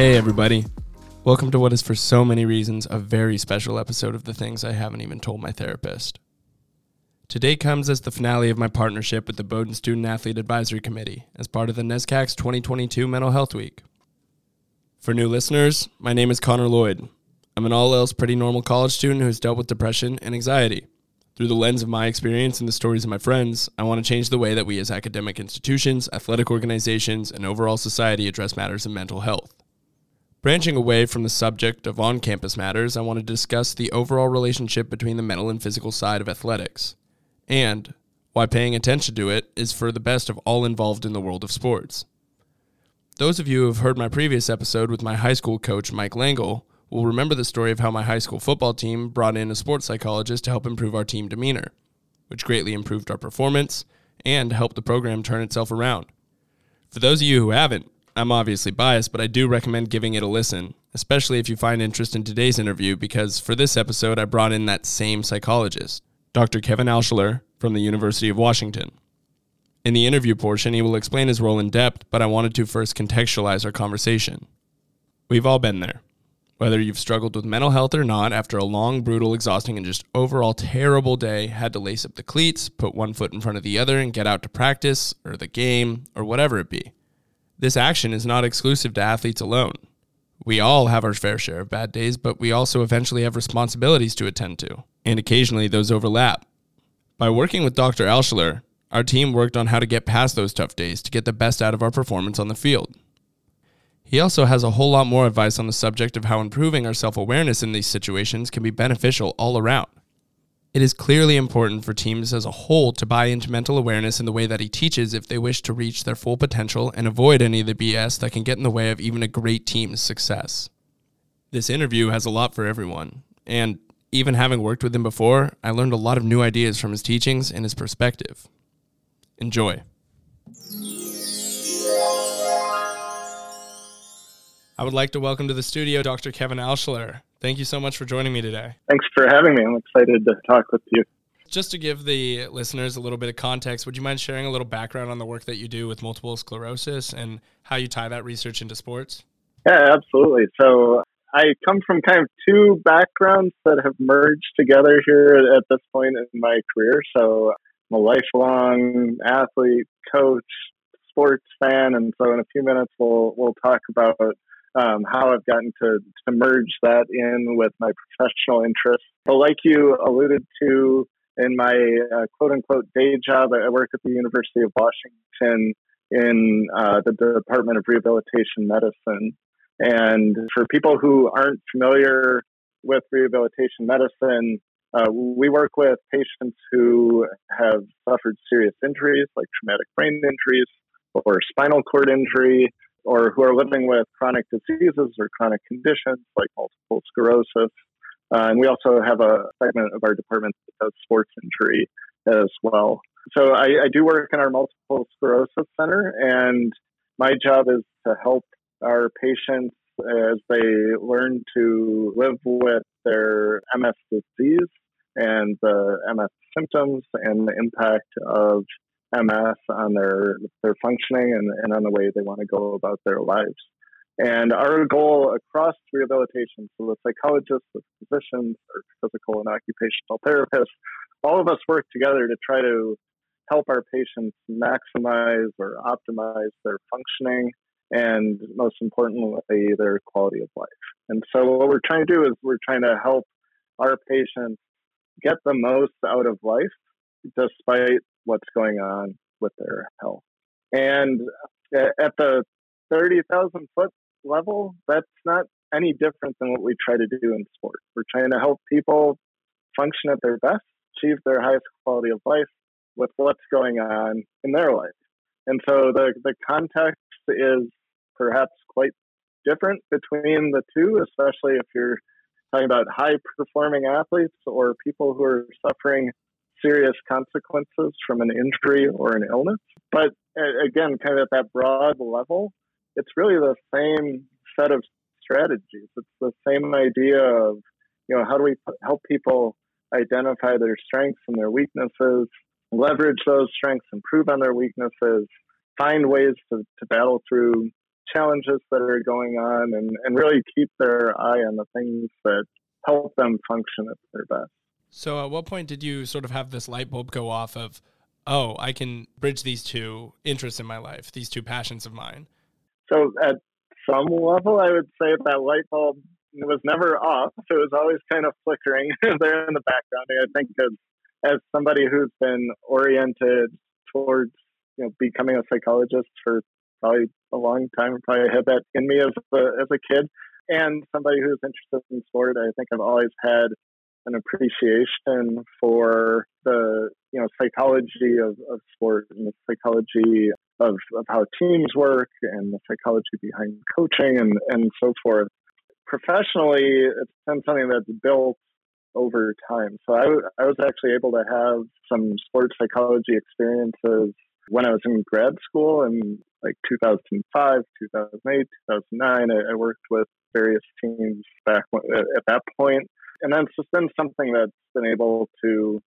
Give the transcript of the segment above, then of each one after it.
Hey, everybody. Welcome to what is, for so many reasons, a very special episode of the things I haven't even told my therapist. Today comes as the finale of my partnership with the Bowdoin Student Athlete Advisory Committee as part of the NESCAC's 2022 Mental Health Week. For new listeners, my name is Connor Lloyd. I'm an all else pretty normal college student who has dealt with depression and anxiety. Through the lens of my experience and the stories of my friends, I want to change the way that we as academic institutions, athletic organizations, and overall society address matters of mental health. Branching away from the subject of on campus matters, I want to discuss the overall relationship between the mental and physical side of athletics, and why paying attention to it is for the best of all involved in the world of sports. Those of you who have heard my previous episode with my high school coach, Mike Langle, will remember the story of how my high school football team brought in a sports psychologist to help improve our team demeanor, which greatly improved our performance and helped the program turn itself around. For those of you who haven't, I'm obviously biased, but I do recommend giving it a listen, especially if you find interest in today's interview, because for this episode, I brought in that same psychologist, Dr. Kevin Alschuler from the University of Washington. In the interview portion, he will explain his role in depth, but I wanted to first contextualize our conversation. We've all been there. Whether you've struggled with mental health or not, after a long, brutal, exhausting, and just overall terrible day, had to lace up the cleats, put one foot in front of the other, and get out to practice, or the game, or whatever it be. This action is not exclusive to athletes alone. We all have our fair share of bad days, but we also eventually have responsibilities to attend to, and occasionally those overlap. By working with Dr. Alschuler, our team worked on how to get past those tough days to get the best out of our performance on the field. He also has a whole lot more advice on the subject of how improving our self awareness in these situations can be beneficial all around. It is clearly important for teams as a whole to buy into mental awareness in the way that he teaches if they wish to reach their full potential and avoid any of the BS that can get in the way of even a great team's success. This interview has a lot for everyone, and even having worked with him before, I learned a lot of new ideas from his teachings and his perspective. Enjoy. I would like to welcome to the studio Dr. Kevin Alschuler. Thank you so much for joining me today. Thanks for having me. I'm excited to talk with you. Just to give the listeners a little bit of context, would you mind sharing a little background on the work that you do with multiple sclerosis and how you tie that research into sports? Yeah, absolutely. So I come from kind of two backgrounds that have merged together here at this point in my career. So I'm a lifelong athlete, coach, sports fan, and so in a few minutes we'll we'll talk about um, how I've gotten to, to merge that in with my professional interests. So, like you alluded to in my uh, quote unquote day job, I work at the University of Washington in uh, the Department of Rehabilitation Medicine. And for people who aren't familiar with rehabilitation medicine, uh, we work with patients who have suffered serious injuries like traumatic brain injuries or spinal cord injury or who are living with chronic diseases or chronic conditions like multiple sclerosis. Uh, and we also have a segment of our department that does sports injury as well. So I, I do work in our multiple sclerosis center, and my job is to help our patients as they learn to live with their MS disease and the MS symptoms and the impact of MS on their their functioning and, and on the way they want to go about their lives. And our goal across rehabilitation, so the psychologists, the physicians, or physical and occupational therapists, all of us work together to try to help our patients maximize or optimize their functioning and most importantly, their quality of life. And so what we're trying to do is we're trying to help our patients get the most out of life despite what's going on with their health. And at the 30,000 foot level, that's not any different than what we try to do in sport. We're trying to help people function at their best, achieve their highest quality of life with what's going on in their life. And so the, the context is perhaps quite different between the two, especially if you're talking about high performing athletes or people who are suffering serious consequences from an injury or an illness. But again, kind of at that broad level, it's really the same set of strategies. It's the same idea of, you know, how do we help people identify their strengths and their weaknesses, leverage those strengths, improve on their weaknesses, find ways to, to battle through challenges that are going on and, and really keep their eye on the things that help them function at their best. So, at what point did you sort of have this light bulb go off of, oh, I can bridge these two interests in my life, these two passions of mine? So, at some level, I would say that light bulb was never off. It was always kind of flickering there in the background. I think as, as somebody who's been oriented towards you know becoming a psychologist for probably a long time, probably had that in me as a, as a kid, and somebody who's interested in sport. I think I've always had an appreciation for the you know psychology of, of sport and the psychology of, of how teams work and the psychology behind coaching and, and so forth. Professionally, it's been something that's built over time. So I, I was actually able to have some sports psychology experiences when I was in grad school in like 2005, 2008, 2009. I, I worked with various teams back at that point and that's just been something that's been able to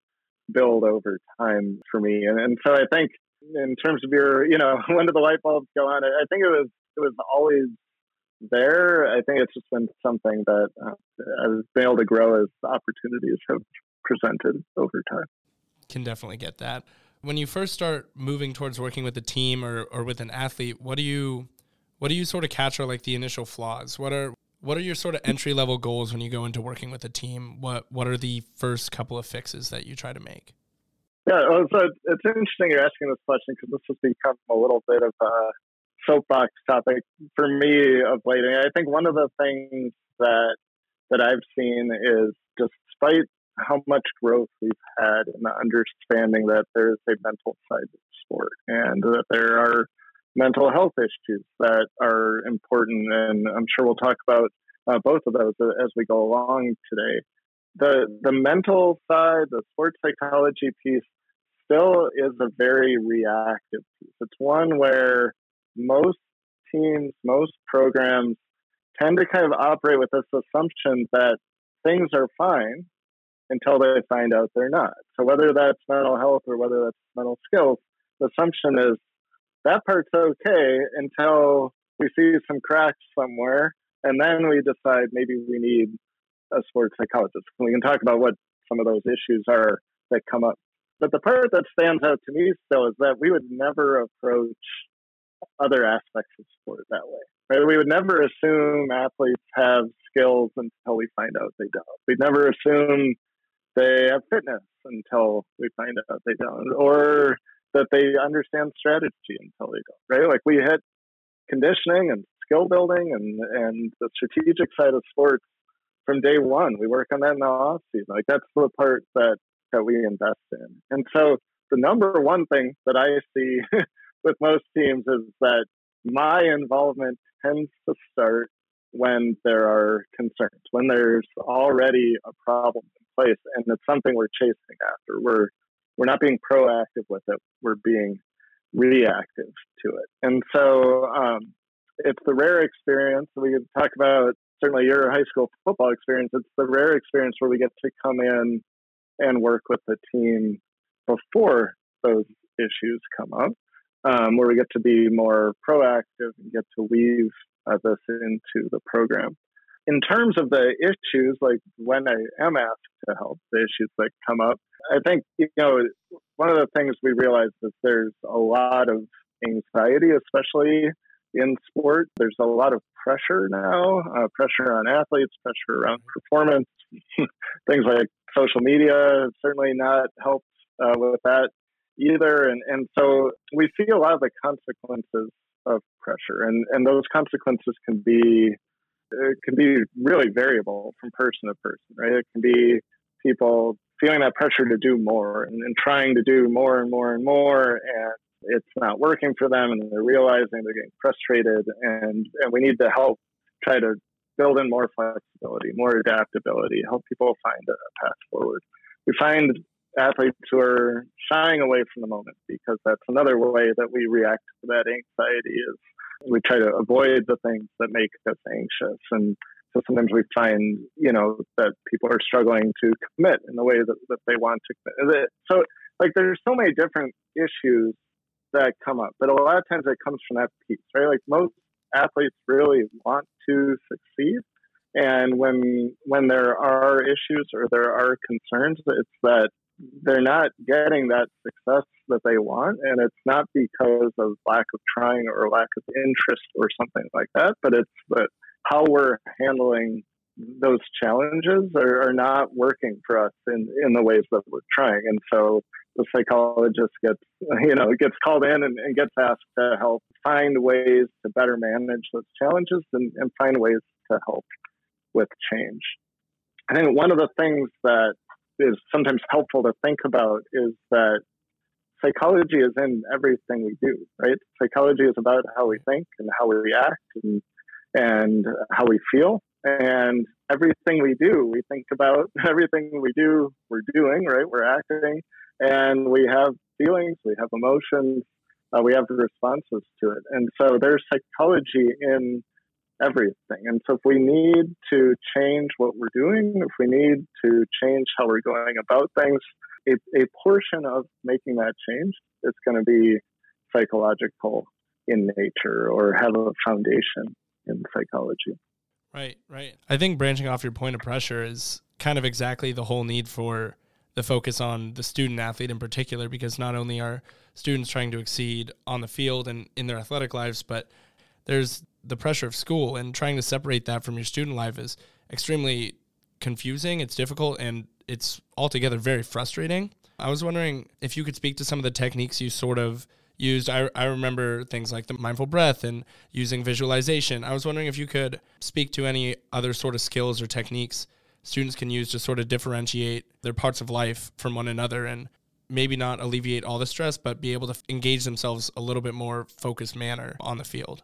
build over time for me. And, and so I think in terms of your, you know, when did the light bulbs go on? I think it was it was always there. I think it's just been something that uh, I've been able to grow as opportunities have presented over time. Can definitely get that. When you first start moving towards working with a team or, or with an athlete, what do you what do you sort of catch are like the initial flaws? What are what are your sort of entry level goals when you go into working with a team? What What are the first couple of fixes that you try to make? Yeah, uh, so it's interesting you're asking this question because this has become a little bit of a soapbox topic for me of late. And I think one of the things that that I've seen is despite how much growth we've had in the understanding that there's a mental side to sport and that there are mental health issues that are important, and I'm sure we'll talk about uh, both of those as we go along today. The the mental side, the sports psychology piece, still is a very reactive piece. It's one where most teams, most programs tend to kind of operate with this assumption that things are fine until they find out they're not. So whether that's mental health or whether that's mental skills, the assumption is that part's okay until we see some cracks somewhere, and then we decide maybe we need a sports psychologist. We can talk about what some of those issues are that come up. But the part that stands out to me still is that we would never approach other aspects of sport that way. Right? We would never assume athletes have skills until we find out they don't. We'd never assume they have fitness until we find out they don't. Or that they understand strategy they don't, right? Like we hit conditioning and skill building and, and the strategic side of sports from day one. We work on that in the off season. Like that's the part that, that we invest in. And so the number one thing that I see with most teams is that my involvement tends to start when there are concerns, when there's already a problem in place and it's something we're chasing after. We're we're not being proactive with it. We're being reactive to it. And so um, it's the rare experience. We could talk about certainly your high school football experience. It's the rare experience where we get to come in and work with the team before those issues come up, um, where we get to be more proactive and get to weave uh, this into the program. In terms of the issues, like when I am asked to help, the issues that come up, I think, you know, one of the things we realize is there's a lot of anxiety, especially in sport. There's a lot of pressure now, uh, pressure on athletes, pressure around performance. Things like social media certainly not helped uh, with that either. And, and so we see a lot of the consequences of pressure, and, and those consequences can be it can be really variable from person to person, right? It can be people feeling that pressure to do more and, and trying to do more and more and more and it's not working for them and they're realizing they're getting frustrated and, and we need to help try to build in more flexibility, more adaptability, help people find a path forward. We find athletes who are shying away from the moment because that's another way that we react to that anxiety is we try to avoid the things that make us anxious and so sometimes we find, you know, that people are struggling to commit in the way that, that they want to commit. So, like, there's so many different issues that come up, but a lot of times it comes from that piece, right? Like, most athletes really want to succeed. And when when there are issues or there are concerns, it's that they're not getting that success that they want, and it's not because of lack of trying or lack of interest or something like that, but it's that how we're handling those challenges are, are, not working for us in, in the ways that we're trying. And so the psychologist gets, you know, gets called in and, and gets asked to help find ways to better manage those challenges and, and find ways to help with change. I think one of the things that is sometimes helpful to think about is that psychology is in everything we do, right? Psychology is about how we think and how we react and, and how we feel. And everything we do, we think about everything we do, we're doing, right? We're acting and we have feelings, we have emotions, uh, we have responses to it. And so there's psychology in everything. And so if we need to change what we're doing, if we need to change how we're going about things, it, a portion of making that change is going to be psychological in nature or have a foundation in psychology. Right, right. I think branching off your point of pressure is kind of exactly the whole need for the focus on the student athlete in particular, because not only are students trying to exceed on the field and in their athletic lives, but there's the pressure of school and trying to separate that from your student life is extremely confusing. It's difficult and it's altogether very frustrating. I was wondering if you could speak to some of the techniques you sort of used. I, I remember things like the mindful breath and using visualization. I was wondering if you could speak to any other sort of skills or techniques students can use to sort of differentiate their parts of life from one another and maybe not alleviate all the stress, but be able to engage themselves a little bit more focused manner on the field.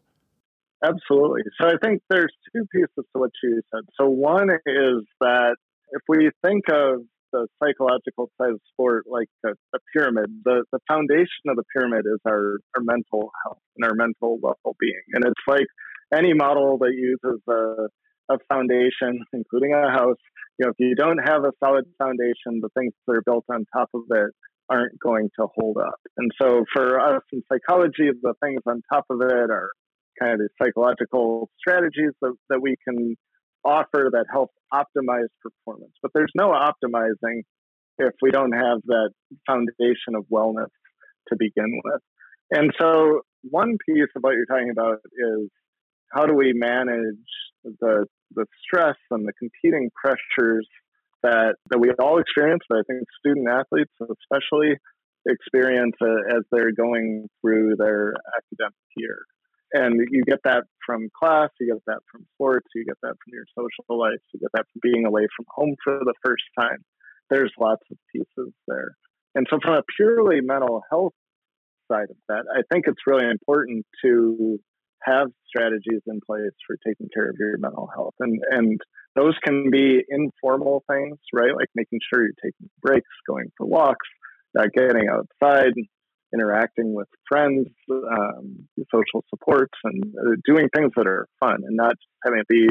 Absolutely. So I think there's two pieces to what you said. So one is that if we think of the psychological side of sport like a, a pyramid, the, the foundation of the pyramid is our, our mental health and our mental well being. And it's like any model that uses a, a foundation, including a house, you know, if you don't have a solid foundation, the things that are built on top of it aren't going to hold up. And so for us in psychology, the things on top of it are kind of the psychological strategies that, that we can offer that help optimize performance. But there's no optimizing if we don't have that foundation of wellness to begin with. And so, one piece of what you're talking about is how do we manage the the stress and the competing pressures that that we all experience, but I think student athletes especially experience uh, as they're going through their academic year and you get that from class, you get that from sports, you get that from your social life, you get that from being away from home for the first time. There's lots of pieces there. And so, from a purely mental health side of that, I think it's really important to have strategies in place for taking care of your mental health. And, and those can be informal things, right? Like making sure you're taking breaks, going for walks, not getting outside, interacting with friends, um, social supports, and uh, doing things that are fun and not having it be,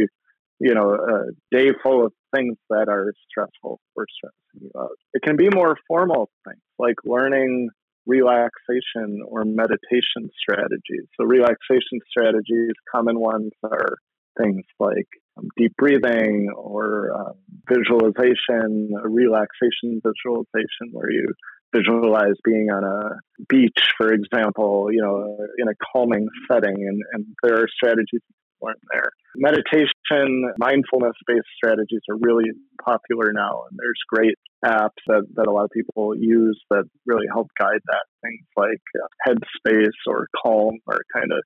you know, a day full of things that are stressful or stressing you out. It can be more formal things like learning relaxation or meditation strategies. So, relaxation strategies, common ones are things like um, deep breathing or um, visualization, relaxation visualization, where you visualize being on a beach, for example, you know, in a calming setting, and, and there are strategies learn there. Meditation, mindfulness based strategies are really popular now, and there's great apps that, that a lot of people use that really help guide that. Things like uh, Headspace or Calm are kind of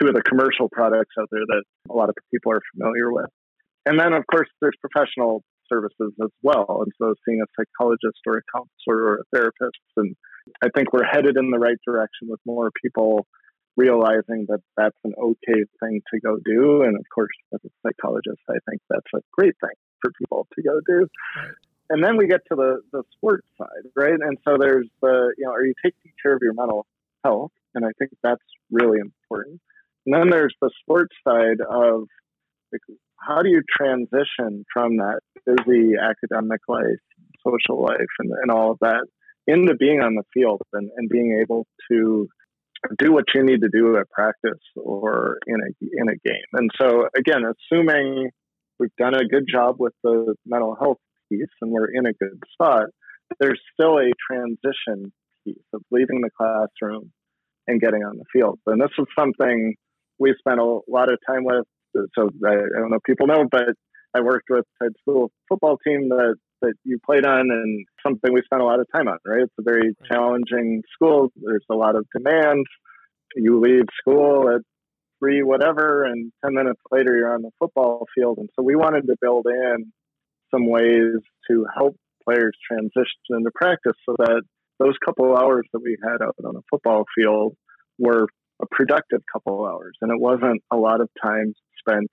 two of the commercial products out there that a lot of people are familiar with. And then, of course, there's professional services as well. And so seeing a psychologist or a counselor or a therapist. And I think we're headed in the right direction with more people realizing that that's an okay thing to go do. And of course, as a psychologist, I think that's a great thing for people to go do. And then we get to the, the sports side, right? And so there's the, you know, are you taking care of your mental health? And I think that's really important. And then there's the sports side of like, how do you transition from that busy academic life, social life, and, and all of that into being on the field and, and being able to do what you need to do at practice or in a in a game. And so again, assuming we've done a good job with the mental health piece and we're in a good spot, there's still a transition piece of leaving the classroom and getting on the field. And this is something we spent a lot of time with. So I, I don't know if people know, but I worked with a school football team that that you played on and something we spent a lot of time on, right? It's a very challenging school. There's a lot of demand. You leave school at three, whatever, and 10 minutes later you're on the football field. And so we wanted to build in some ways to help players transition into practice so that those couple hours that we had out on the football field were a productive couple hours. And it wasn't a lot of time spent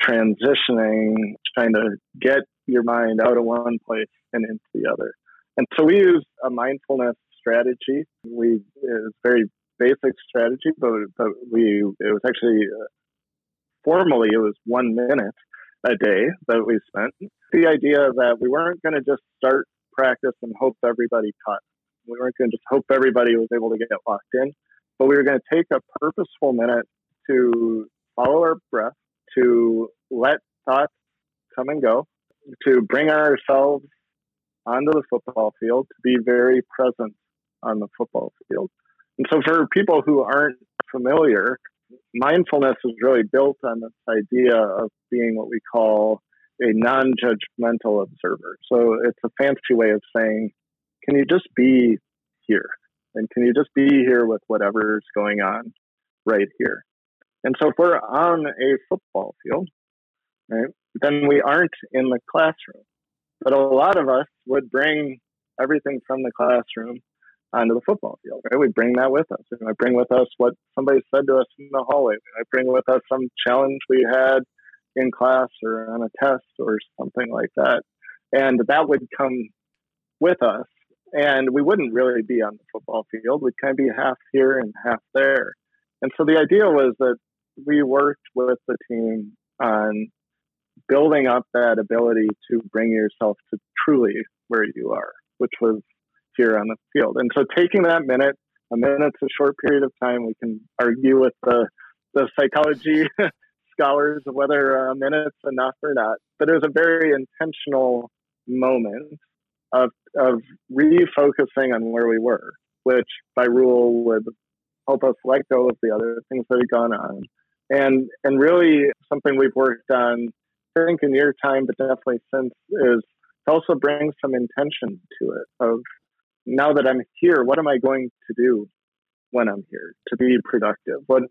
transitioning, trying to get your mind out of one place and into the other. And so we use a mindfulness strategy. We it's very basic strategy, but but we it was actually uh, formally it was one minute a day that we spent. The idea that we weren't going to just start practice and hope everybody caught. We weren't going to just hope everybody was able to get locked in, but we were going to take a purposeful minute to follow our breath, to let thoughts come and go, to bring ourselves onto the football field, to be very present on the football field. And so, for people who aren't familiar, mindfulness is really built on this idea of being what we call a non judgmental observer. So, it's a fancy way of saying, can you just be here? And can you just be here with whatever's going on right here? And so, if we're on a football field, right, then we aren't in the classroom. But a lot of us would bring everything from the classroom onto the football field, right? We bring that with us. I bring with us what somebody said to us in the hallway. I bring with us some challenge we had in class or on a test or something like that. And that would come with us. And we wouldn't really be on the football field. We'd kind of be half here and half there. And so the idea was that we worked with the team on building up that ability to bring yourself to truly where you are, which was here on the field. And so taking that minute, a minute's a short period of time. We can argue with the, the psychology scholars whether a minute's enough or not, but it was a very intentional moment of, of refocusing on where we were, which by rule would help us let go of the other things that had gone on. And, and really something we've worked on I think in your time, but definitely since, is to also bring some intention to it of now that I'm here, what am I going to do when I'm here to be productive? What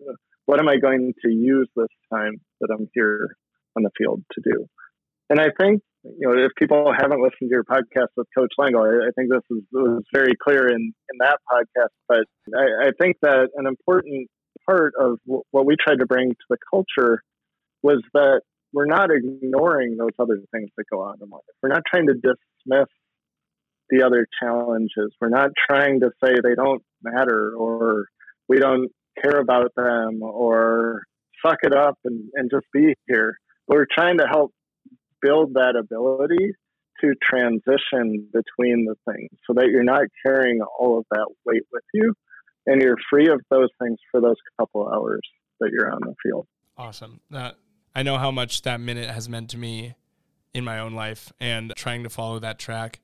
what am I going to use this time that I'm here on the field to do? And I think you know if people haven't listened to your podcast with Coach Lango, I, I think this is, was very clear in in that podcast. But I, I think that an important part of w- what we tried to bring to the culture was that we're not ignoring those other things that go on in life. We're not trying to dismiss the other challenges. We're not trying to say they don't matter or we don't care about them or suck it up and, and just be here. We're trying to help build that ability to transition between the things so that you're not carrying all of that weight with you and you're free of those things for those couple hours that you're on the field. Awesome. I know how much that minute has meant to me in my own life and trying to follow that track.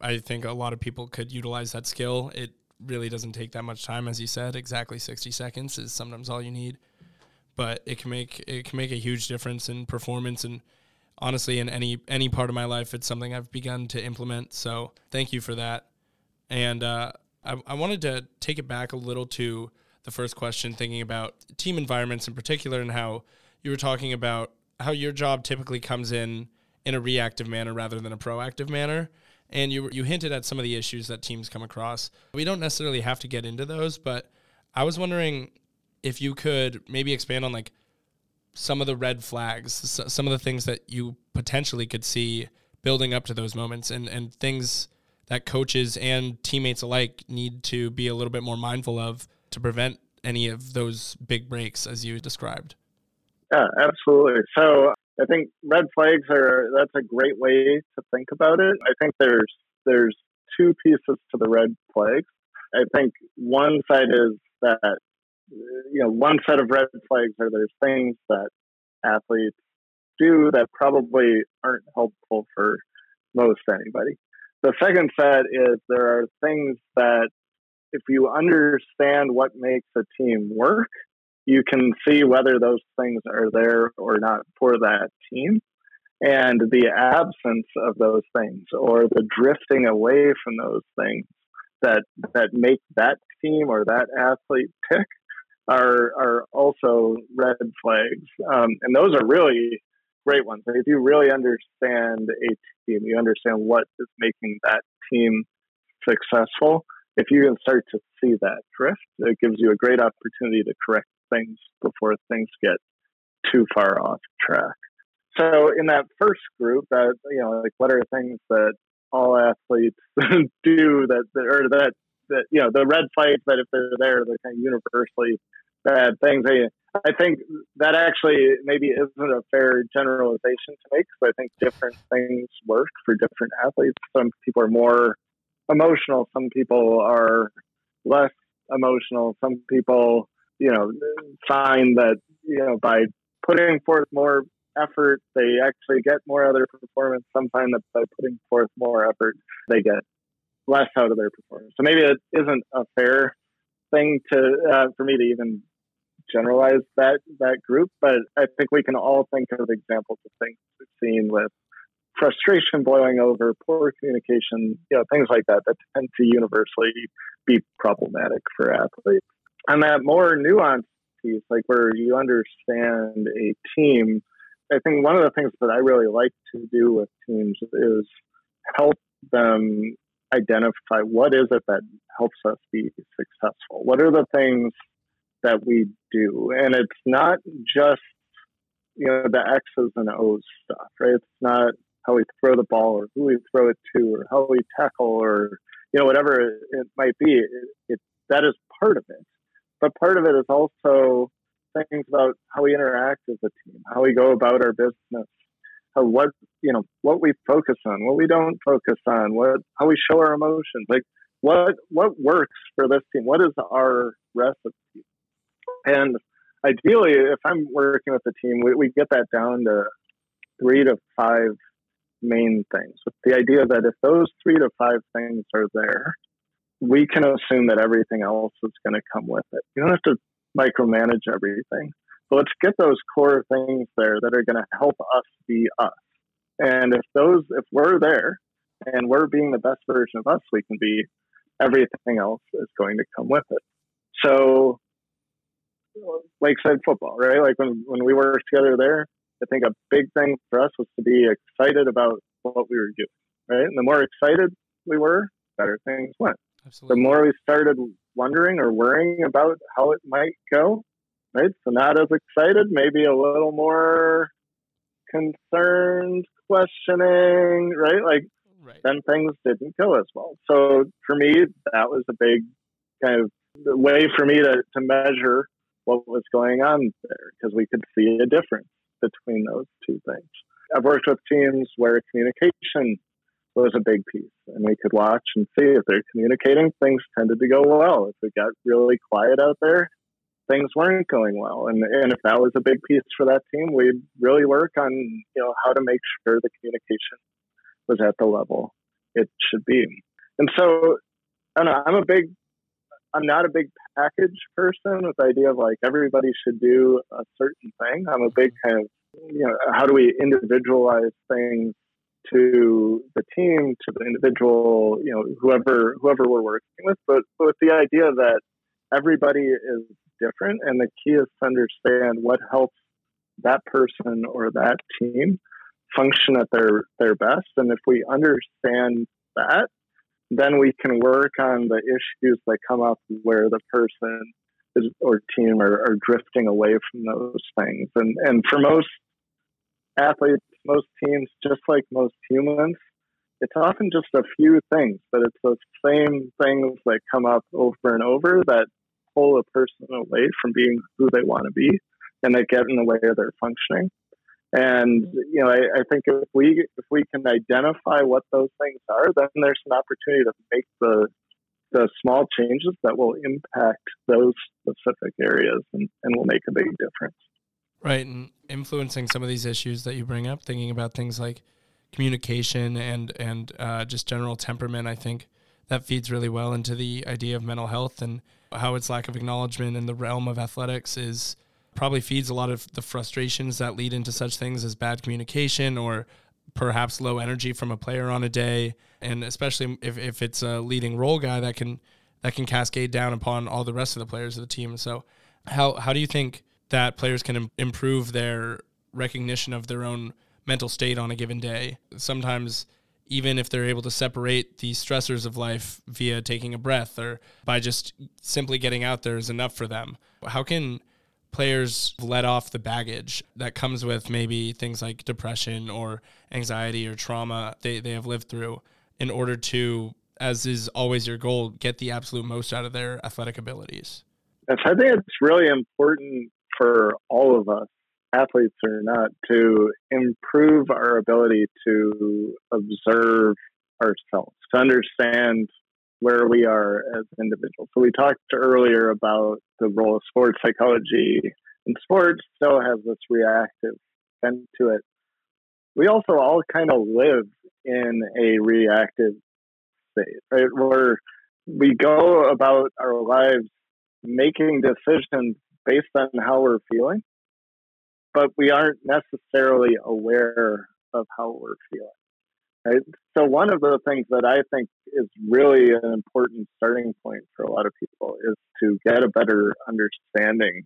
I think a lot of people could utilize that skill. It really doesn't take that much time, as you said. Exactly 60 seconds is sometimes all you need, but it can make it can make a huge difference in performance and honestly in any any part of my life. It's something I've begun to implement. So thank you for that. And uh, I, I wanted to take it back a little to the first question, thinking about team environments in particular and how you were talking about how your job typically comes in in a reactive manner rather than a proactive manner. And you you hinted at some of the issues that teams come across. We don't necessarily have to get into those, but I was wondering if you could maybe expand on like some of the red flags, some of the things that you potentially could see building up to those moments and and things that coaches and teammates alike need to be a little bit more mindful of to prevent any of those big breaks as you described. Yeah, absolutely. So I think red flags are that's a great way to think about it. I think there's there's two pieces to the red flags. I think one side is that you know, one set of red flags are there's things that athletes do that probably aren't helpful for most anybody. The second set is there are things that if you understand what makes a team work, you can see whether those things are there or not for that team. And the absence of those things or the drifting away from those things that that make that team or that athlete tick are are also red flags. Um, and those are really great ones. If you really understand a team, you understand what is making that team successful. If you can start to see that drift, it gives you a great opportunity to correct things before things get too far off track. So in that first group, that you know, like what are things that all athletes do that, or that that you know the red flags that if they're there, they're kind of universally bad things. I, I think that actually maybe isn't a fair generalization to make because I think different things work for different athletes. Some people are more emotional, some people are less emotional, some people, you know, find that, you know, by putting forth more effort, they actually get more their performance. Some find that by putting forth more effort, they get less out of their performance. So maybe it isn't a fair thing to uh, for me to even generalize that that group, but I think we can all think of examples of things we've seen with frustration boiling over, poor communication, you know, things like that that tend to universally be problematic for athletes. And that more nuanced piece, like where you understand a team, I think one of the things that I really like to do with teams is help them identify what is it that helps us be successful. What are the things that we do. And it's not just, you know, the X's and O's stuff, right? It's not how we throw the ball or who we throw it to or how we tackle or, you know, whatever it might be. It, it, that is part of it. But part of it is also things about how we interact as a team, how we go about our business, how what you know what we focus on, what we don't focus on, what how we show our emotions, like what what works for this team, what is our recipe, and ideally, if I'm working with the team, we, we get that down to three to five main things with the idea that if those three to five things are there, we can assume that everything else is going to come with it. You don't have to micromanage everything. But let's get those core things there that are going to help us be us. And if those, if we're there and we're being the best version of us we can be, everything else is going to come with it. So Lakeside football, right? Like when, when we worked together there, I think a big thing for us was to be excited about what we were doing, right? And the more excited we were, better things went. Absolutely. The more we started wondering or worrying about how it might go, right? So not as excited, maybe a little more concerned, questioning, right? Like right. then things didn't go as well. So for me, that was a big kind of way for me to, to measure what was going on there because we could see a difference between those two things. I've worked with teams where communication was a big piece, and we could watch and see if they're communicating, things tended to go well. If it got really quiet out there, things weren't going well. And, and if that was a big piece for that team, we'd really work on you know how to make sure the communication was at the level it should be. And so I don't know, I'm a big I'm not a big package person with the idea of like everybody should do a certain thing. I'm a big kind of, you know, how do we individualize things to the team, to the individual, you know, whoever whoever we're working with, but, with the idea that everybody is different and the key is to understand what helps that person or that team function at their their best. And if we understand that, then we can work on the issues that come up where the person is, or team are, are drifting away from those things. And and for most athletes, most teams, just like most humans, it's often just a few things, but it's those same things that come up over and over that pull a person away from being who they want to be and they get in the way of their functioning. And you know, I, I, think if we if we can identify what those things are, then there's an opportunity to make the the small changes that will impact those specific areas and, and will make a big difference. Right. And influencing some of these issues that you bring up, thinking about things like communication and, and uh, just general temperament, I think that feeds really well into the idea of mental health and how its lack of acknowledgement in the realm of athletics is probably feeds a lot of the frustrations that lead into such things as bad communication or perhaps low energy from a player on a day. And especially if, if it's a leading role guy that can that can cascade down upon all the rest of the players of the team. So how how do you think that players can Im- improve their recognition of their own mental state on a given day? Sometimes even if they're able to separate the stressors of life via taking a breath or by just simply getting out there is enough for them how can players let off the baggage that comes with maybe things like depression or anxiety or trauma they, they have lived through in order to, as is always your goal, get the absolute most out of their athletic abilities? I think it's really important for all of us, athletes or not, to improve our ability to observe ourselves, to understand where we are as individuals. So we talked earlier about the role of sports psychology, and sports still has this reactive bent to it. We also all kind of live in a reactive state, right? Where we go about our lives making decisions based on how we're feeling, but we aren't necessarily aware of how we're feeling. Right? So one of the things that I think is really an important starting point for a lot of people is to get a better understanding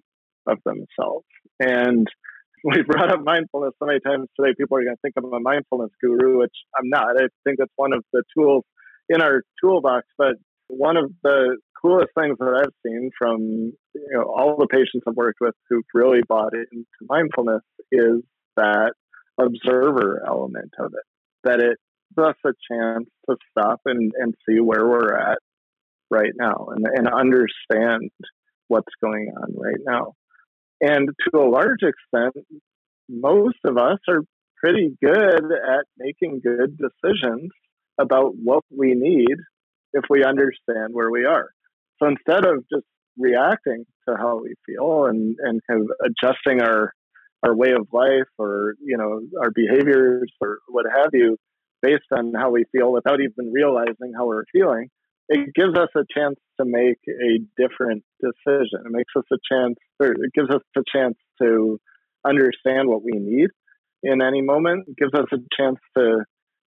of themselves. And we brought up mindfulness so many times today. People are going to think I'm a mindfulness guru, which I'm not. I think it's one of the tools in our toolbox. But one of the coolest things that I've seen from you know all the patients I've worked with who've really bought into mindfulness is that observer element of it. That it us a chance to stop and, and see where we're at right now and, and understand what's going on right now. And to a large extent, most of us are pretty good at making good decisions about what we need if we understand where we are. So instead of just reacting to how we feel and, and kind of adjusting our our way of life or you know our behaviors or what have you based on how we feel without even realizing how we're feeling it gives us a chance to make a different decision. It makes us a chance, or it gives us a chance to understand what we need in any moment. It gives us a chance to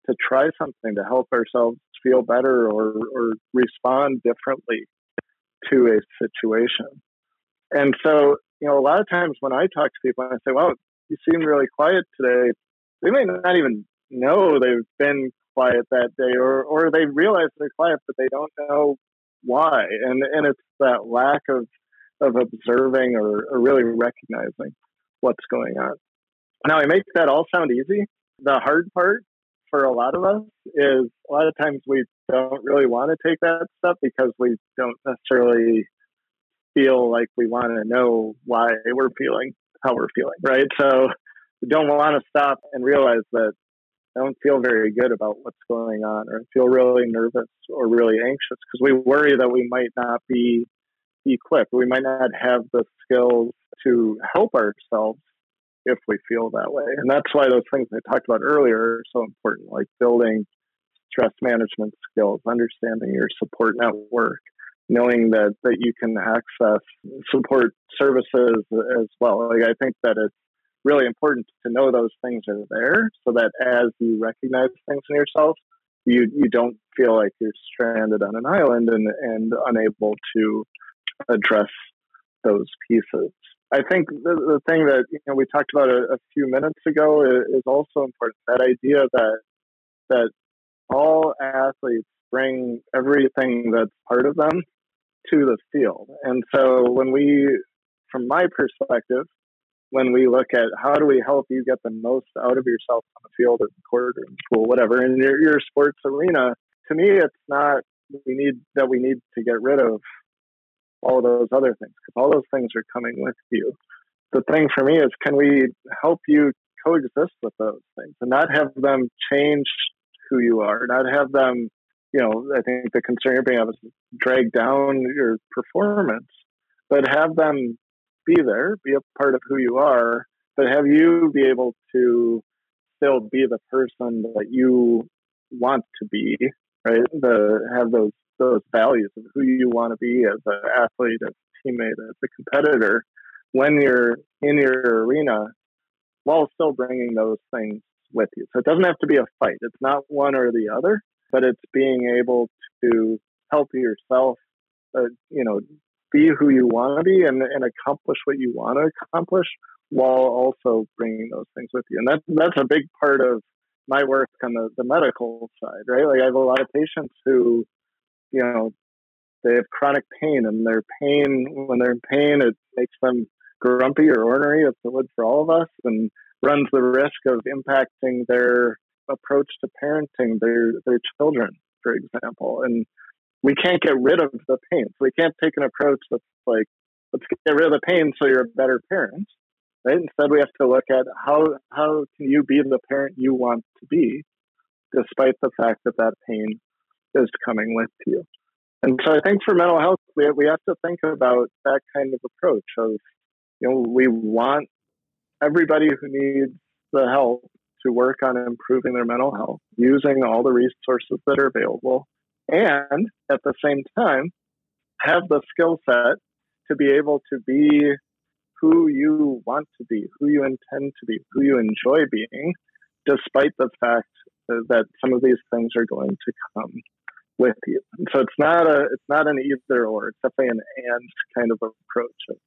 to try something to help ourselves feel better or or respond differently to a situation. And so, you know, a lot of times when I talk to people and I say, "Well, you seem really quiet today," they may not even know they've been quiet that day, or or they realize they're quiet, but they don't know why. And and it's that lack of of observing or, or really recognizing what's going on. Now, I make that all sound easy. The hard part for a lot of us is a lot of times we don't really want to take that step because we don't necessarily feel like we want to know why we're feeling how we're feeling, right? So we don't want to stop and realize that I don't feel very good about what's going on, or feel really nervous or really anxious because we worry that we might not be equipped. We might not have the skills to help ourselves if we feel that way. And that's why those things I talked about earlier are so important, like building stress management skills, understanding your support network, knowing that, that you can access support services as well. Like I think that it's really important to know those things are there so that as you recognize things in yourself, you, you don't feel like you're stranded on an island and, and unable to address those pieces. I think the, the thing that you know, we talked about a, a few minutes ago is, is also important. That idea that that all athletes bring everything that's part of them to the field. And so when we, from my perspective, when we look at how do we help you get the most out of yourself on the field or the court or in school, whatever, in your, your sports arena, to me, it's not we need that we need to get rid of all those other things because all those things are coming with you. The thing for me is, can we help you coexist with those things and not have them change who you are, not have them you know, I think the concern you're being able to drag down your performance, but have them be there, be a part of who you are, but have you be able to still be the person that you want to be, right? The have those those values of who you want to be as an athlete, as a teammate, as a competitor when you're in your arena while still bringing those things with you. So it doesn't have to be a fight. It's not one or the other, but it's being able to help yourself, uh, you know, be who you want to be and, and accomplish what you want to accomplish while also bringing those things with you. And that's, that's a big part of my work on the, the medical side, right? Like I have a lot of patients who, you know, they have chronic pain and their pain, when they're in pain, it makes them grumpy or ornery as it would for all of us and runs the risk of impacting their approach to parenting their, their children, for example. And we can't get rid of the pain. So we can't take an approach that's like, let's get rid of the pain so you're a better parent. Right? Instead, we have to look at how how can you be the parent you want to be, despite the fact that that pain is coming with you. And so, I think for mental health, we we have to think about that kind of approach of, you know, we want everybody who needs the help to work on improving their mental health using all the resources that are available and at the same time have the skill set to be able to be who you want to be, who you intend to be, who you enjoy being, despite the fact that some of these things are going to come with you. And so it's not a it's not an either or, it's definitely an and kind of approach.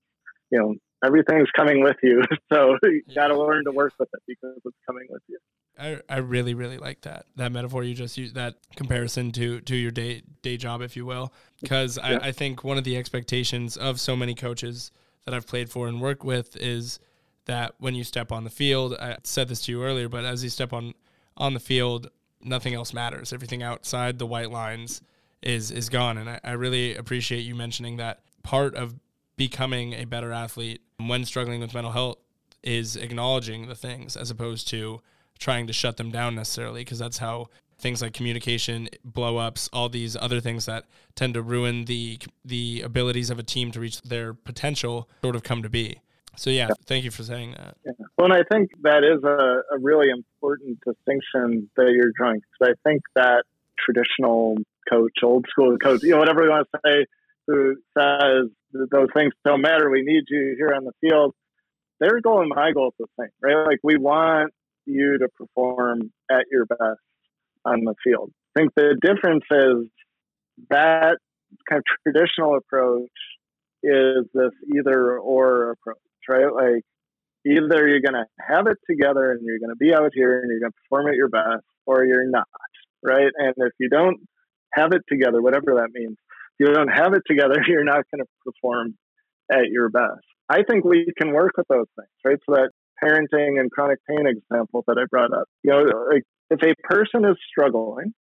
You know, everything's coming with you, so you got to learn to work with it because it's coming with you. I, I really really like that that metaphor you just used that comparison to to your day day job if you will because yeah. I, I think one of the expectations of so many coaches that I've played for and worked with is that when you step on the field I said this to you earlier but as you step on on the field nothing else matters. Everything outside the white lines is is gone. And I, I really appreciate you mentioning that part of becoming a better athlete when struggling with mental health is acknowledging the things as opposed to trying to shut them down necessarily because that's how things like communication blowups, all these other things that tend to ruin the the abilities of a team to reach their potential sort of come to be so yeah, yeah. thank you for saying that yeah. well and i think that is a, a really important distinction that you're drawing because i think that traditional coach old school coach you know whatever you want to say who says those things don't matter we need you here on the field their goal and my goal is the same right like we want you to perform at your best on the field. I think the difference is that kind of traditional approach is this either or approach, right? Like either you're going to have it together and you're going to be out here and you're going to perform at your best or you're not, right? And if you don't have it together, whatever that means, if you don't have it together, you're not going to perform at your best. I think we can work with those things, right? So that parenting and chronic pain example that I brought up. You know, like if a person is struggling,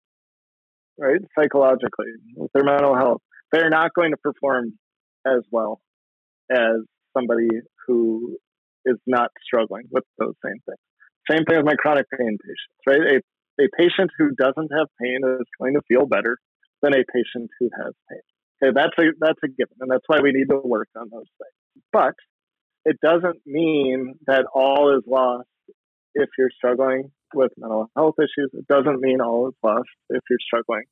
right, psychologically with their mental health, they're not going to perform as well as somebody who is not struggling with those same things. Same thing with my chronic pain patients, right? A, a patient who doesn't have pain is going to feel better than a patient who has pain. Okay, that's a that's a given, and that's why we need to work on those things. But it doesn't mean that all is lost if you're struggling with mental health issues. It doesn't mean all is lost if you're struggling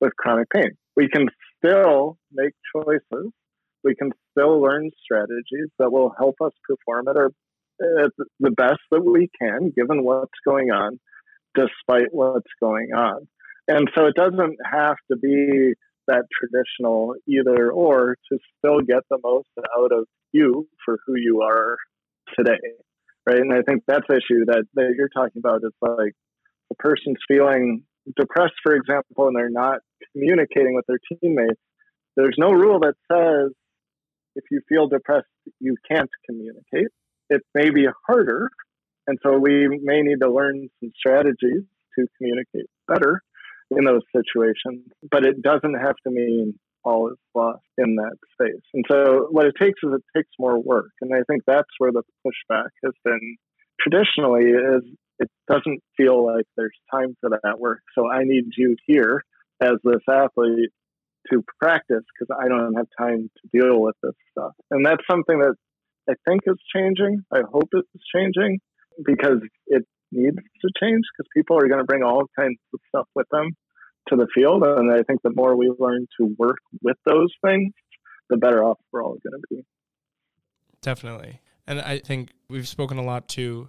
with chronic pain. We can still make choices. We can still learn strategies that will help us perform at our at the best that we can, given what's going on, despite what's going on. And so it doesn't have to be that traditional either or to still get the most out of you for who you are today. Right. And I think that's the issue that, that you're talking about is like the person's feeling depressed, for example, and they're not communicating with their teammates. There's no rule that says if you feel depressed, you can't communicate. It may be harder. And so we may need to learn some strategies to communicate better in those situations, but it doesn't have to mean all is lost in that space. And so what it takes is it takes more work. And I think that's where the pushback has been traditionally is it doesn't feel like there's time for that work. So I need you here as this athlete to practice because I don't have time to deal with this stuff. And that's something that I think is changing. I hope it's changing because it needs to change because people are going to bring all kinds of stuff with them to the field. And I think the more we learn to work with those things, the better off we're all going to be. Definitely. And I think we've spoken a lot to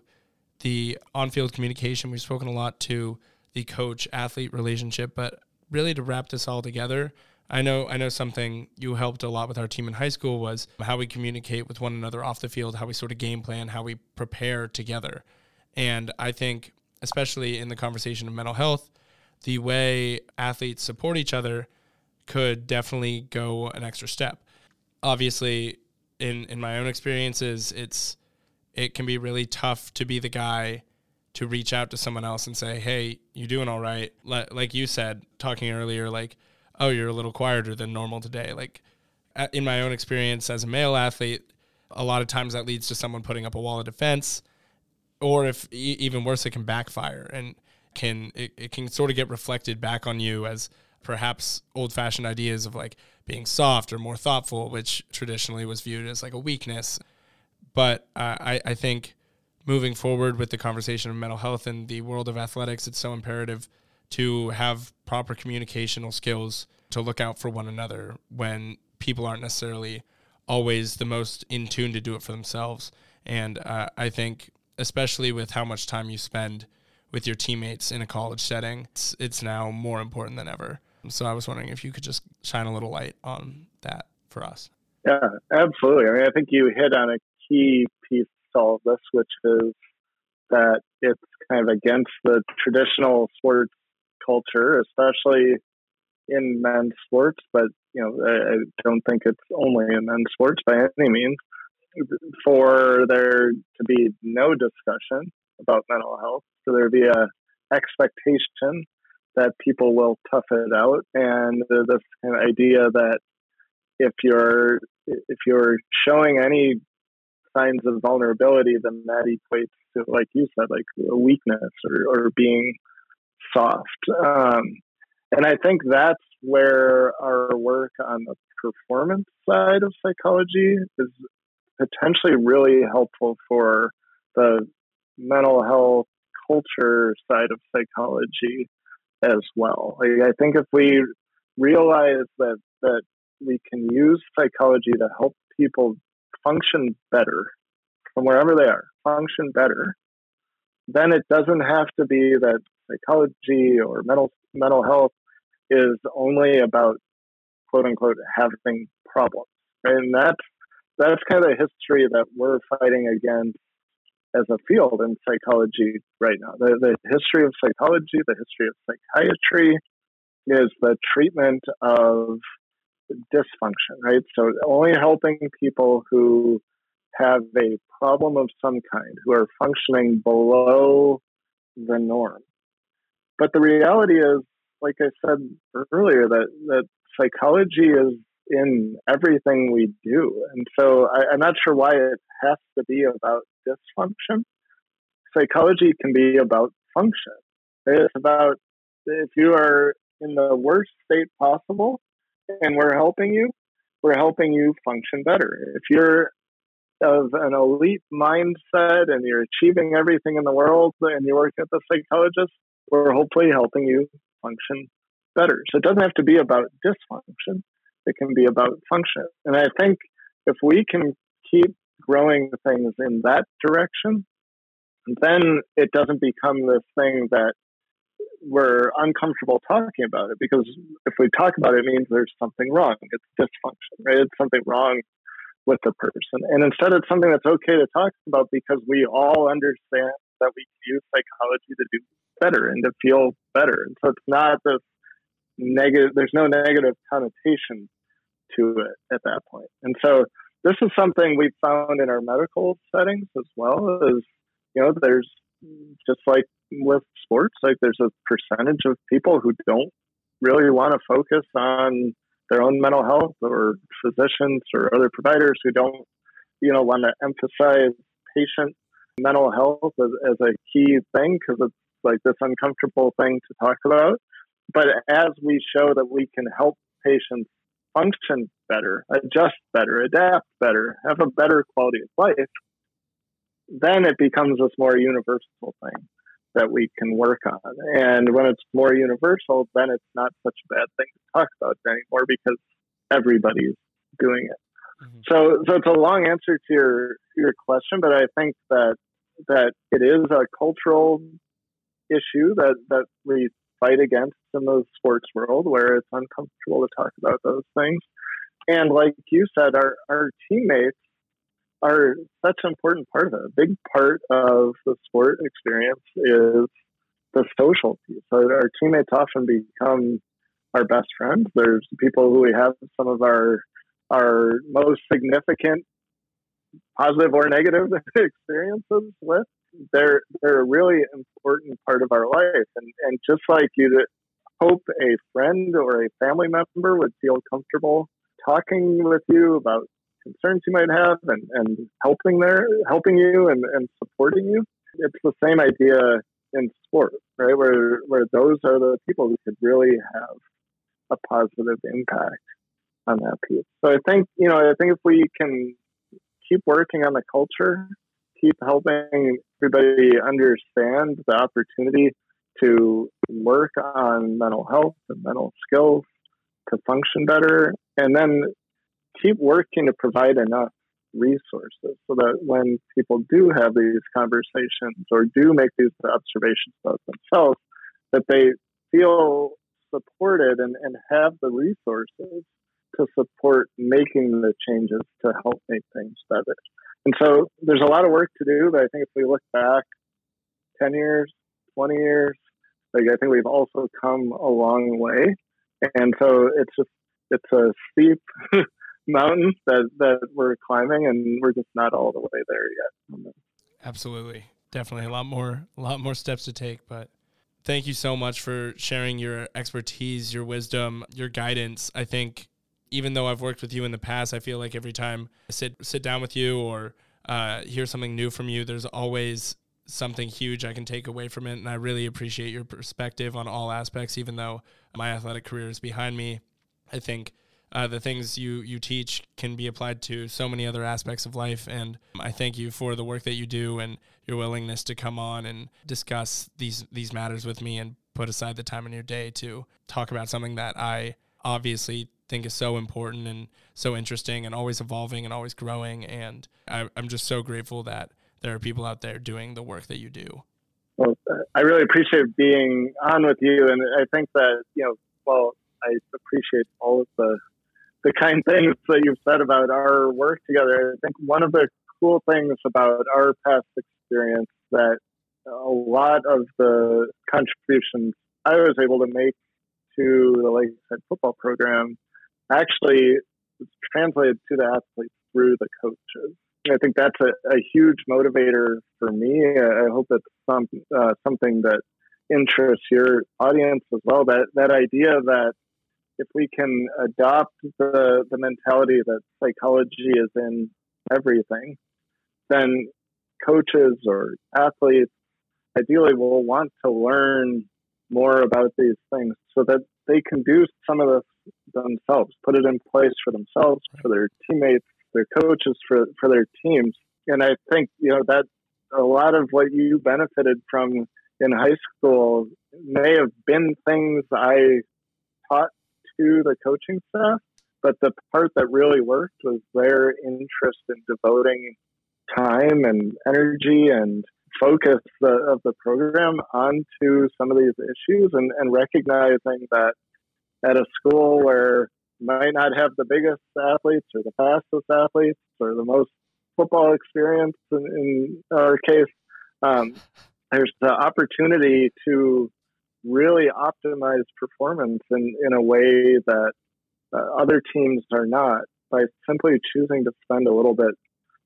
the on field communication, we've spoken a lot to the coach athlete relationship, but really to wrap this all together, I know I know something you helped a lot with our team in high school was how we communicate with one another off the field, how we sort of game plan, how we prepare together. And I think especially in the conversation of mental health, the way athletes support each other could definitely go an extra step. Obviously, in in my own experiences, it's it can be really tough to be the guy to reach out to someone else and say, "Hey, you doing all right?" Like you said, talking earlier, like oh, you're a little quieter than normal today. Like in my own experience as a male athlete, a lot of times that leads to someone putting up a wall of defense, or if even worse, it can backfire and can it, it can sort of get reflected back on you as perhaps old fashioned ideas of like being soft or more thoughtful, which traditionally was viewed as like a weakness. But uh, I, I think moving forward with the conversation of mental health in the world of athletics, it's so imperative to have proper communicational skills to look out for one another when people aren't necessarily always the most in tune to do it for themselves. And uh, I think, especially with how much time you spend with your teammates in a college setting, it's, it's now more important than ever. So I was wondering if you could just shine a little light on that for us. Yeah, absolutely. I mean, I think you hit on a key piece to all of this, which is that it's kind of against the traditional sports culture, especially in men's sports. But you know, I, don't think it's only in men's sports by any means. For there to be no discussion about mental health, for there to be a expectation that people will tough it out, and this kind of idea that if you're if you're showing any signs of vulnerability, then that equates to, like you said, like a weakness or, or being soft. Um, and I think that's where our work on the performance side of psychology is potentially really helpful for the mental health culture side of psychology as well. Like, I think if we realize that that we can use psychology to help people function better from wherever they are, function better, then it doesn't have to be that psychology or mental mental health is only about quote unquote having problems. Right? And that's that's kind of the history that we're fighting against as a field in psychology right now. The, the history of psychology, the history of psychiatry is the treatment of dysfunction, right? So only helping people who have a problem of some kind, who are functioning below the norm. But the reality is, like I said earlier, that, that psychology is in everything we do. And so I, am not sure why it has to be about dysfunction. Psychology can be about function. It's about if you are in the worst state possible and we're helping you, we're helping you function better. If you're of an elite mindset and you're achieving everything in the world and you work at the psychologist, we're hopefully helping you function better. So it doesn't have to be about dysfunction, it can be about function. And I think if we can keep growing things in that direction, then it doesn't become this thing that we're uncomfortable talking about it because if we talk about it, it means there's something wrong. It's dysfunction, right? It's something wrong with the person. And instead, it's something that's okay to talk about because we all understand that we use psychology to do better and to feel better. And so it's not this negative, there's no negative connotation to it at that. And so this is something we've found in our medical settings as well is, you know, there's just like with sports, like there's a percentage of people who don't really want to focus on their own mental health or physicians or other providers who don't, you know, want to emphasize patient mental health as, as a key thing because it's like this uncomfortable thing to talk about. But as we show that we can help patients function better, adjust better, adapt better, have a better quality of life, then it becomes this more universal thing that we can work on. And when it's more universal, then it's not such a bad thing to talk about anymore because everybody's doing it. Mm-hmm. So, so it's a long answer to your your question, but I think that that it is a cultural issue that that we fight against in the sports world, where it's uncomfortable to talk about those things. And like you said, our our teammates are such an important part of it. A big part of the sport experience is the social piece. So our teammates often become our best friends. There's people who we have some of our our most significant positive or negative experiences with. They're they're a really important part of our life. And and just like you hope a friend or a family member would feel comfortable talking with you about concerns you might have and, and helping there helping you and, and supporting you. It's the same idea in sport, right? Where where those are the people who could really have a positive impact on that piece. So I think, you know, I think if we can keep working on the culture, keep helping everybody understand the opportunity to work on mental health and mental skills to function better, and then keep working to provide enough resources so that when people do have these conversations or do make these observations about themselves, that they feel supported and, and have the resources to support making the changes to help make things better. And so there's a lot of work to do, but I think if we look back 10 years, 20 years, like I think we've also come a long way. And so it's just, it's a steep mountain that, that we're climbing and we're just not all the way there yet. Absolutely. Definitely a lot more, a lot more steps to take, but thank you so much for sharing your expertise, your wisdom, your guidance. I think even though I've worked with you in the past, I feel like every time I sit sit down with you or uh, hear something new from you, there's always something huge I can take away from it. And I really appreciate your perspective on all aspects, even though my athletic career is behind me. I think uh, the things you you teach can be applied to so many other aspects of life. And I thank you for the work that you do and your willingness to come on and discuss these these matters with me and put aside the time in your day to talk about something that I obviously think is so important and so interesting and always evolving and always growing. And I, I'm just so grateful that there are people out there doing the work that you do. Well, I really appreciate being on with you, and I think that you know, well, I appreciate all of the the kind things that you've said about our work together. I think one of the cool things about our past experience that a lot of the contributions I was able to make to the Lakeside football program actually translated to the athletes through the coaches. I think that's a, a huge motivator for me. I hope it's some, uh, something that interests your audience as well. That that idea that if we can adopt the, the mentality that psychology is in everything, then coaches or athletes ideally will want to learn more about these things so that they can do some of this themselves, put it in place for themselves, for their teammates, their coaches, for, for their teams. And I think, you know, that a lot of what you benefited from in high school may have been things I taught to the coaching staff, but the part that really worked was their interest in devoting time and energy and focus the, of the program onto some of these issues and, and recognizing that at a school where might not have the biggest athletes or the fastest athletes or the most football experience in, in our case, um, there's the opportunity to really optimize performance in, in a way that uh, other teams are not by simply choosing to spend a little bit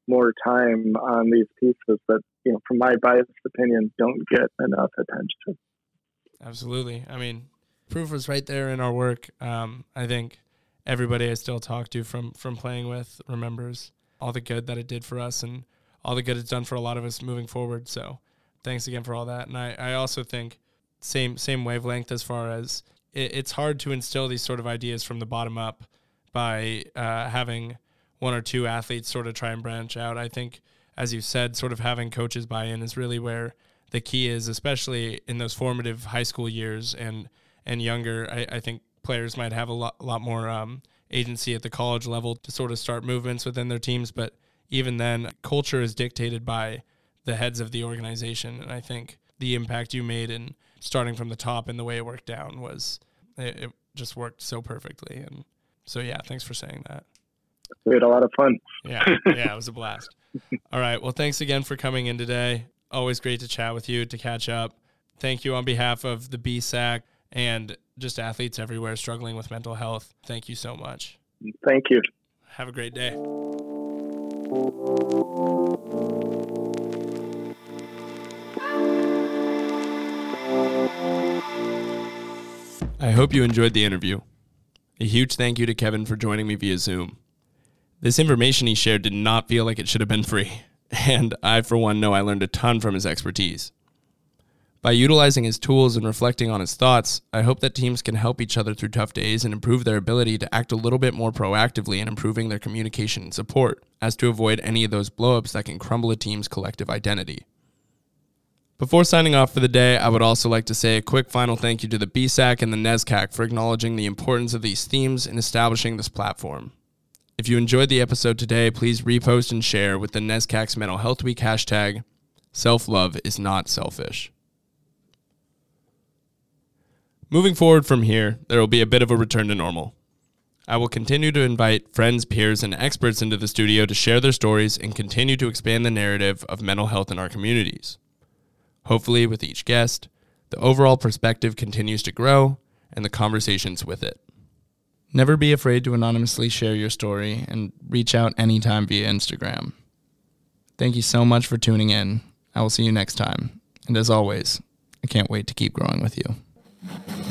more time on these pieces that, you know, from my biased opinion, don't get enough attention. Absolutely. I mean, proof was right there in our work. Um, I think everybody I still talk to from from playing with remembers all the good that it did for us and all the good it's done for a lot of us moving forward. So thanks again for all that. And I, I also think same same wavelength as far as it, it's hard to instill these sort of ideas from the bottom up by uh, having one or two athletes sort of try and branch out. I think, as you said, sort of having coaches buy in is really where the key is, especially in those formative high school years and and younger. I, I think players might have a lot, lot more um, agency at the college level to sort of start movements within their teams, but even then, culture is dictated by the heads of the organization. And I think the impact you made in starting from the top and the way it worked down was it, it just worked so perfectly. And so, yeah, thanks for saying that. We had a lot of fun. Yeah, yeah, it was a blast. All right. Well, thanks again for coming in today. Always great to chat with you, to catch up. Thank you on behalf of the BSAAC and just athletes everywhere struggling with mental health. Thank you so much. Thank you. Have a great day. I hope you enjoyed the interview. A huge thank you to Kevin for joining me via Zoom. This information he shared did not feel like it should have been free, and I, for one, know I learned a ton from his expertise. By utilizing his tools and reflecting on his thoughts, I hope that teams can help each other through tough days and improve their ability to act a little bit more proactively in improving their communication and support, as to avoid any of those blowups that can crumble a team's collective identity. Before signing off for the day, I would also like to say a quick final thank you to the BSAAC and the NESCAC for acknowledging the importance of these themes in establishing this platform. If you enjoyed the episode today, please repost and share with the NESCAC's Mental Health Week hashtag self love is not selfish. Moving forward from here, there will be a bit of a return to normal. I will continue to invite friends, peers, and experts into the studio to share their stories and continue to expand the narrative of mental health in our communities. Hopefully, with each guest, the overall perspective continues to grow and the conversations with it. Never be afraid to anonymously share your story and reach out anytime via Instagram. Thank you so much for tuning in. I will see you next time. And as always, I can't wait to keep growing with you. Thank you.